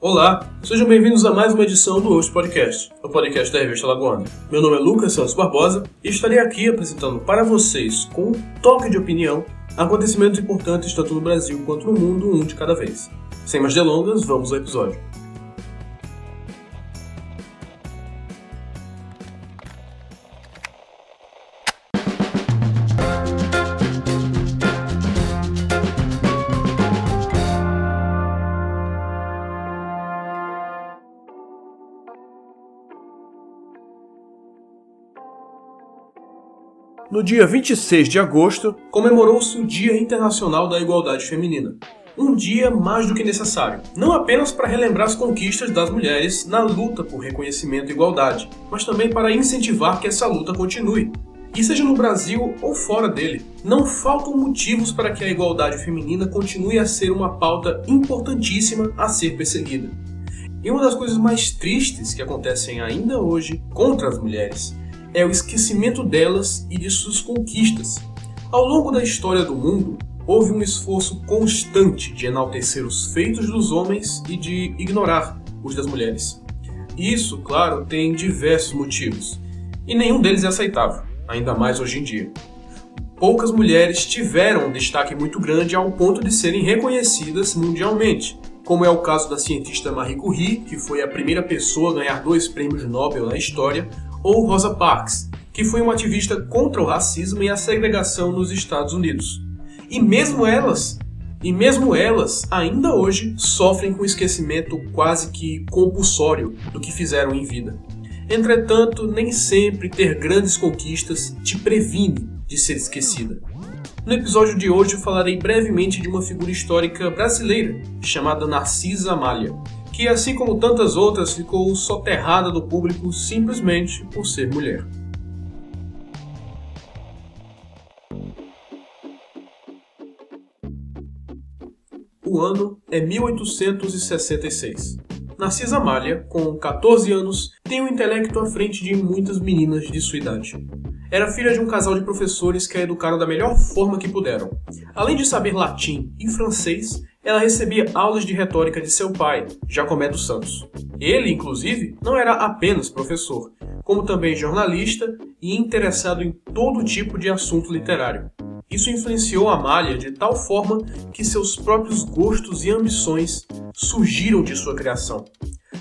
Olá, sejam bem-vindos a mais uma edição do Host Podcast, o podcast da revista Lagoana. Meu nome é Lucas Santos Barbosa e estarei aqui apresentando para vocês, com um toque de opinião, acontecimentos importantes tanto no Brasil quanto no mundo, um de cada vez. Sem mais delongas, vamos ao episódio. No dia 26 de agosto, comemorou-se o Dia Internacional da Igualdade Feminina. Um dia mais do que necessário, não apenas para relembrar as conquistas das mulheres na luta por reconhecimento e igualdade, mas também para incentivar que essa luta continue. E seja no Brasil ou fora dele, não faltam motivos para que a igualdade feminina continue a ser uma pauta importantíssima a ser perseguida. E uma das coisas mais tristes que acontecem ainda hoje contra as mulheres é o esquecimento delas e de suas conquistas. Ao longo da história do mundo, houve um esforço constante de enaltecer os feitos dos homens e de ignorar os das mulheres. Isso, claro, tem diversos motivos, e nenhum deles é aceitável, ainda mais hoje em dia. Poucas mulheres tiveram um destaque muito grande ao ponto de serem reconhecidas mundialmente, como é o caso da cientista Marie Curie, que foi a primeira pessoa a ganhar dois prêmios Nobel na história, ou Rosa Parks, que foi uma ativista contra o racismo e a segregação nos Estados Unidos. E mesmo elas, e mesmo elas, ainda hoje, sofrem com esquecimento quase que compulsório do que fizeram em vida. Entretanto, nem sempre ter grandes conquistas te previne de ser esquecida. No episódio de hoje falarei brevemente de uma figura histórica brasileira chamada Narcisa Amália, que, assim como tantas outras, ficou soterrada do público simplesmente por ser mulher. O ano é 1866. Narcisa Amália, com 14 anos, tem um intelecto à frente de muitas meninas de sua idade. Era filha de um casal de professores que a educaram da melhor forma que puderam. Além de saber latim e francês, ela recebia aulas de retórica de seu pai, Jacomé dos Santos. Ele, inclusive, não era apenas professor, como também jornalista e interessado em todo tipo de assunto literário. Isso influenciou Amália de tal forma que seus próprios gostos e ambições surgiram de sua criação.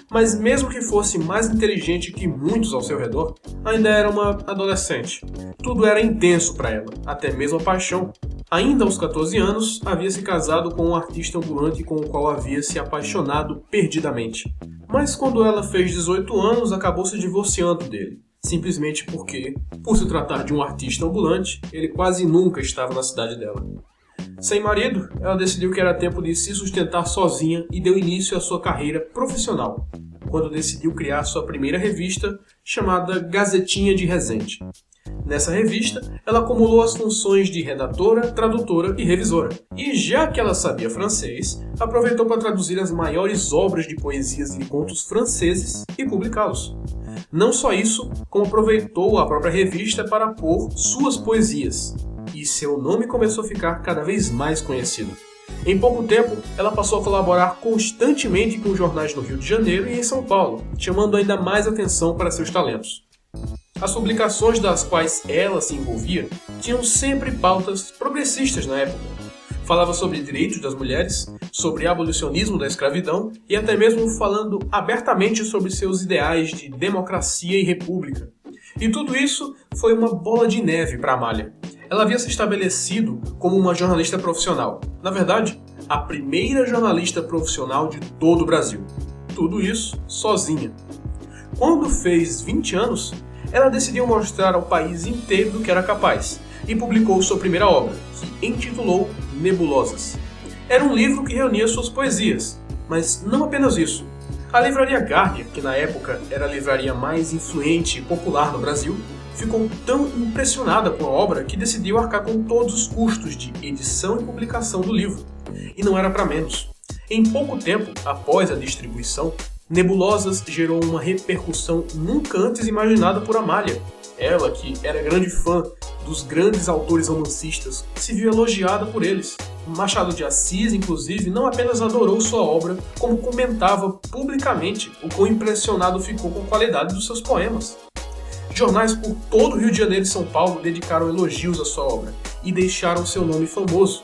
Mas mesmo que fosse mais inteligente que muitos ao seu redor, ainda era uma adolescente. Tudo era intenso para ela, até mesmo a paixão, Ainda aos 14 anos, havia se casado com um artista ambulante com o qual havia se apaixonado perdidamente. Mas quando ela fez 18 anos, acabou se divorciando dele. Simplesmente porque, por se tratar de um artista ambulante, ele quase nunca estava na cidade dela. Sem marido, ela decidiu que era tempo de se sustentar sozinha e deu início à sua carreira profissional, quando decidiu criar sua primeira revista, chamada Gazetinha de Resende. Nessa revista, ela acumulou as funções de redatora, tradutora e revisora. E já que ela sabia francês, aproveitou para traduzir as maiores obras de poesias e contos franceses e publicá-los. Não só isso, como aproveitou a própria revista para pôr suas poesias, e seu nome começou a ficar cada vez mais conhecido. Em pouco tempo, ela passou a colaborar constantemente com jornais no Rio de Janeiro e em São Paulo, chamando ainda mais atenção para seus talentos. As publicações das quais ela se envolvia tinham sempre pautas progressistas na época. Falava sobre direitos das mulheres, sobre abolicionismo da escravidão e até mesmo falando abertamente sobre seus ideais de democracia e república. E tudo isso foi uma bola de neve para Amália. Ela havia se estabelecido como uma jornalista profissional. Na verdade, a primeira jornalista profissional de todo o Brasil. Tudo isso sozinha. Quando fez 20 anos, ela decidiu mostrar ao país inteiro do que era capaz e publicou sua primeira obra, que intitulou Nebulosas. Era um livro que reunia suas poesias, mas não apenas isso. A livraria Guardian, que na época era a livraria mais influente e popular no Brasil, ficou tão impressionada com a obra que decidiu arcar com todos os custos de edição e publicação do livro. E não era para menos. Em pouco tempo após a distribuição, Nebulosas gerou uma repercussão nunca antes imaginada por Amália. Ela, que era grande fã dos grandes autores romancistas, se viu elogiada por eles. Machado de Assis, inclusive, não apenas adorou sua obra, como comentava publicamente o quão impressionado ficou com a qualidade dos seus poemas. Jornais por todo o Rio de Janeiro e São Paulo dedicaram elogios à sua obra e deixaram seu nome famoso.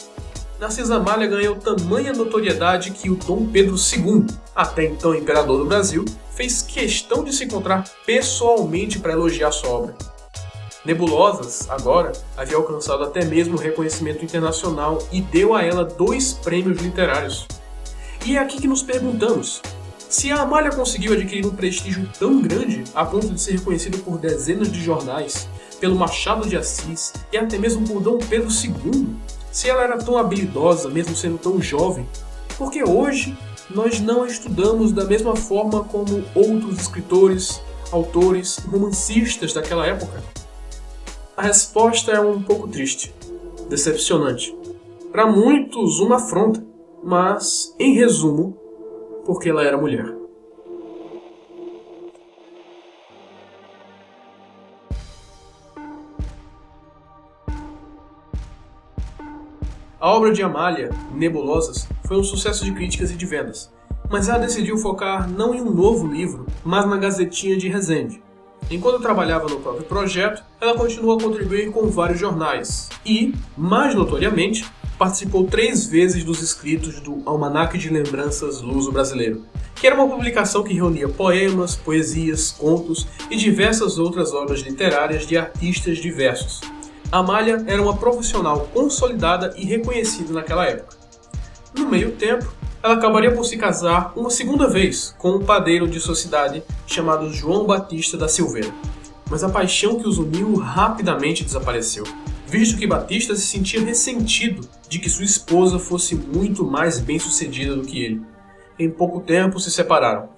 Narcisa Amália ganhou tamanha notoriedade que o Dom Pedro II, até então imperador do Brasil, fez questão de se encontrar pessoalmente para elogiar sua obra. Nebulosas, agora, havia alcançado até mesmo reconhecimento internacional e deu a ela dois prêmios literários. E é aqui que nos perguntamos: se a Amália conseguiu adquirir um prestígio tão grande a ponto de ser reconhecida por dezenas de jornais, pelo Machado de Assis e até mesmo por Dom Pedro II, se ela era tão habilidosa, mesmo sendo tão jovem, porque hoje nós não a estudamos da mesma forma como outros escritores, autores e romancistas daquela época? A resposta é um pouco triste, decepcionante. Para muitos, uma afronta, mas, em resumo, porque ela era mulher. A obra de Amália, Nebulosas, foi um sucesso de críticas e de vendas, mas ela decidiu focar não em um novo livro, mas na Gazetinha de Resende, Enquanto trabalhava no próprio projeto, ela continuou a contribuir com vários jornais e, mais notoriamente, participou três vezes dos escritos do Almanaque de Lembranças Luso Brasileiro, que era uma publicação que reunia poemas, poesias, contos e diversas outras obras literárias de artistas diversos. Amália era uma profissional consolidada e reconhecida naquela época. No meio tempo, ela acabaria por se casar uma segunda vez com um padeiro de sua cidade chamado João Batista da Silveira. Mas a paixão que os uniu rapidamente desapareceu, visto que Batista se sentia ressentido de que sua esposa fosse muito mais bem-sucedida do que ele. Em pouco tempo se separaram,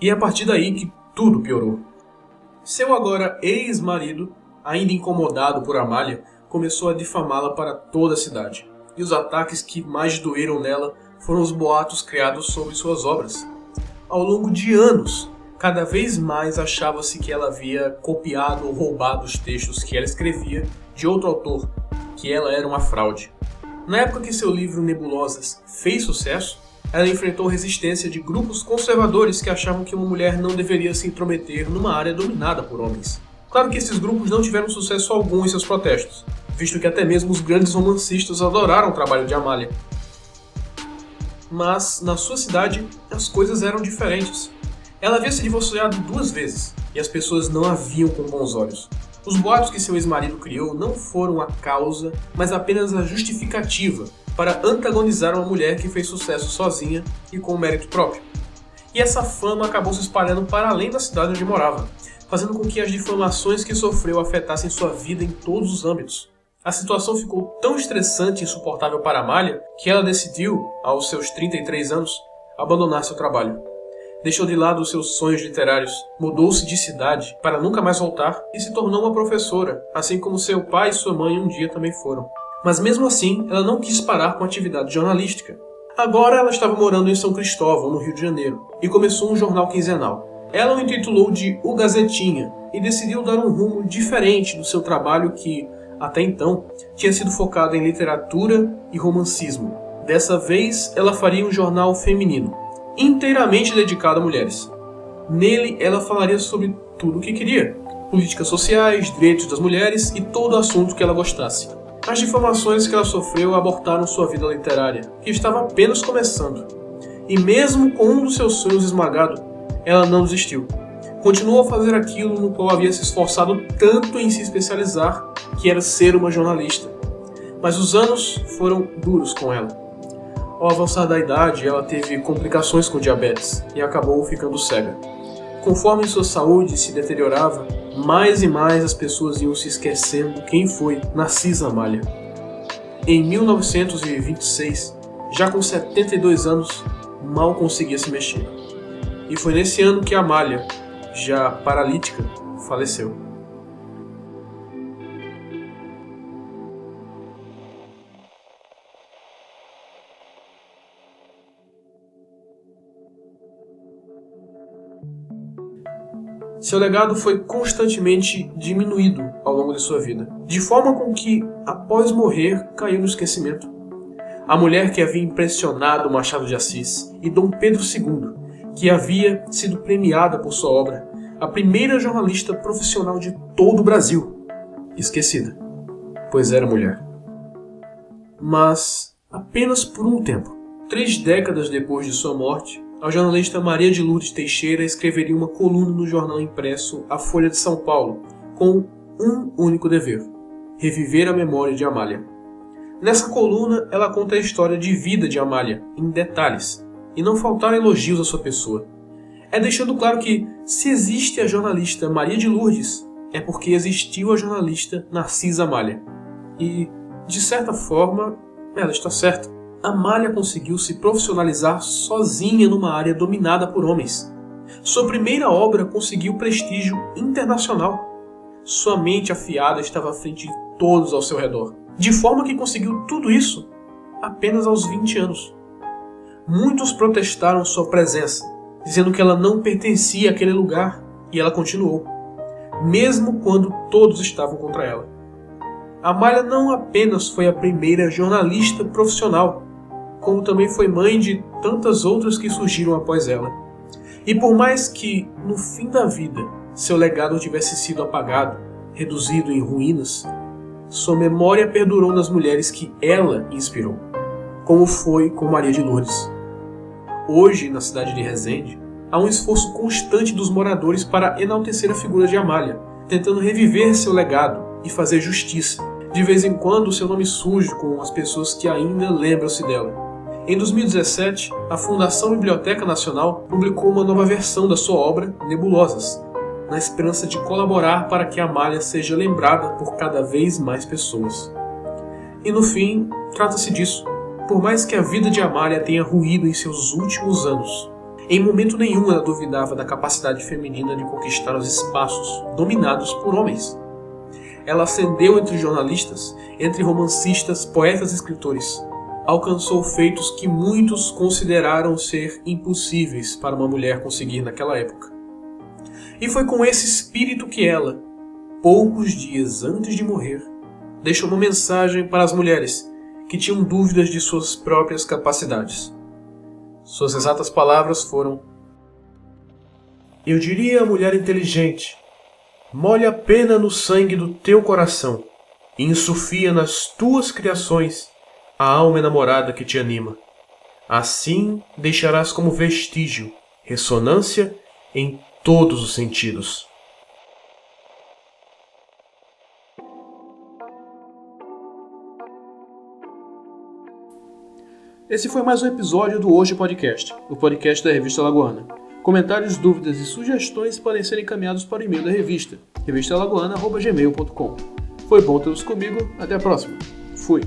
e é a partir daí que tudo piorou. Seu agora ex-marido, ainda incomodado por Amália, começou a difamá-la para toda a cidade, e os ataques que mais doeram nela foram os boatos criados sobre suas obras. Ao longo de anos, cada vez mais achava-se que ela havia copiado ou roubado os textos que ela escrevia de outro autor, que ela era uma fraude. Na época que seu livro Nebulosas fez sucesso, ela enfrentou resistência de grupos conservadores que achavam que uma mulher não deveria se intrometer numa área dominada por homens. Claro que esses grupos não tiveram sucesso algum em seus protestos, visto que até mesmo os grandes romancistas adoraram o trabalho de Amália, mas na sua cidade as coisas eram diferentes. Ela havia se divorciado duas vezes e as pessoas não a viam com bons olhos. Os boatos que seu ex-marido criou não foram a causa, mas apenas a justificativa para antagonizar uma mulher que fez sucesso sozinha e com mérito próprio. E essa fama acabou se espalhando para além da cidade onde morava, fazendo com que as difamações que sofreu afetassem sua vida em todos os âmbitos. A situação ficou tão estressante e insuportável para Amália que ela decidiu, aos seus 33 anos, abandonar seu trabalho. Deixou de lado os seus sonhos literários, mudou-se de cidade para nunca mais voltar e se tornou uma professora, assim como seu pai e sua mãe um dia também foram. Mas mesmo assim, ela não quis parar com a atividade jornalística. Agora ela estava morando em São Cristóvão, no Rio de Janeiro, e começou um jornal quinzenal. Ela o intitulou de O Gazetinha e decidiu dar um rumo diferente do seu trabalho que, até então, tinha sido focada em literatura e romancismo. Dessa vez, ela faria um jornal feminino, inteiramente dedicado a mulheres. Nele, ela falaria sobre tudo o que queria: políticas sociais, direitos das mulheres e todo assunto que ela gostasse. As difamações que ela sofreu abortaram sua vida literária, que estava apenas começando. E mesmo com um dos seus sonhos esmagado, ela não desistiu continuou a fazer aquilo no qual havia se esforçado tanto em se especializar, que era ser uma jornalista. Mas os anos foram duros com ela. Ao avançar da idade, ela teve complicações com diabetes e acabou ficando cega. Conforme sua saúde se deteriorava, mais e mais as pessoas iam se esquecendo quem foi Narcisa Amália. Em 1926, já com 72 anos, mal conseguia se mexer. E foi nesse ano que Amália, já paralítica, faleceu. Seu legado foi constantemente diminuído ao longo de sua vida, de forma com que, após morrer, caiu no esquecimento. A mulher que havia impressionado Machado de Assis e Dom Pedro II, que havia sido premiada por sua obra, a primeira jornalista profissional de todo o Brasil. Esquecida, pois era mulher. Mas apenas por um tempo. Três décadas depois de sua morte, a jornalista Maria de Lourdes Teixeira escreveria uma coluna no jornal impresso A Folha de São Paulo, com um único dever: reviver a memória de Amália. Nessa coluna, ela conta a história de vida de Amália, em detalhes, e não faltaram elogios à sua pessoa. É deixando claro que, se existe a jornalista Maria de Lourdes, é porque existiu a jornalista Narcisa Amália. E, de certa forma, ela está certa. Amália conseguiu se profissionalizar sozinha numa área dominada por homens. Sua primeira obra conseguiu prestígio internacional. Sua mente afiada estava à frente de todos ao seu redor, de forma que conseguiu tudo isso apenas aos 20 anos. Muitos protestaram sua presença, dizendo que ela não pertencia àquele lugar, e ela continuou, mesmo quando todos estavam contra ela. Amália não apenas foi a primeira jornalista profissional, como também foi mãe de tantas outras que surgiram após ela. E por mais que, no fim da vida, seu legado tivesse sido apagado, reduzido em ruínas, sua memória perdurou nas mulheres que ela inspirou, como foi com Maria de Lourdes. Hoje, na cidade de Resende, há um esforço constante dos moradores para enaltecer a figura de Amália, tentando reviver seu legado e fazer justiça de vez em quando, seu nome surge com as pessoas que ainda lembram-se dela. Em 2017, a Fundação Biblioteca Nacional publicou uma nova versão da sua obra, Nebulosas, na esperança de colaborar para que Amália seja lembrada por cada vez mais pessoas. E no fim, trata-se disso. Por mais que a vida de Amália tenha ruído em seus últimos anos, em momento nenhum ela duvidava da capacidade feminina de conquistar os espaços dominados por homens ela ascendeu entre jornalistas, entre romancistas, poetas e escritores. Alcançou feitos que muitos consideraram ser impossíveis para uma mulher conseguir naquela época. E foi com esse espírito que ela, poucos dias antes de morrer, deixou uma mensagem para as mulheres que tinham dúvidas de suas próprias capacidades. Suas exatas palavras foram: Eu diria a mulher inteligente molhe a pena no sangue do teu coração e insufia nas tuas criações a alma enamorada que te anima. Assim deixarás como vestígio, ressonância em todos os sentidos. Esse foi mais um episódio do Hoje Podcast, o podcast da revista Lagoana. Comentários, dúvidas e sugestões podem ser encaminhados para o e-mail da revista, revistalagoana.gmail.com. Foi bom tê-los comigo, até a próxima. Fui!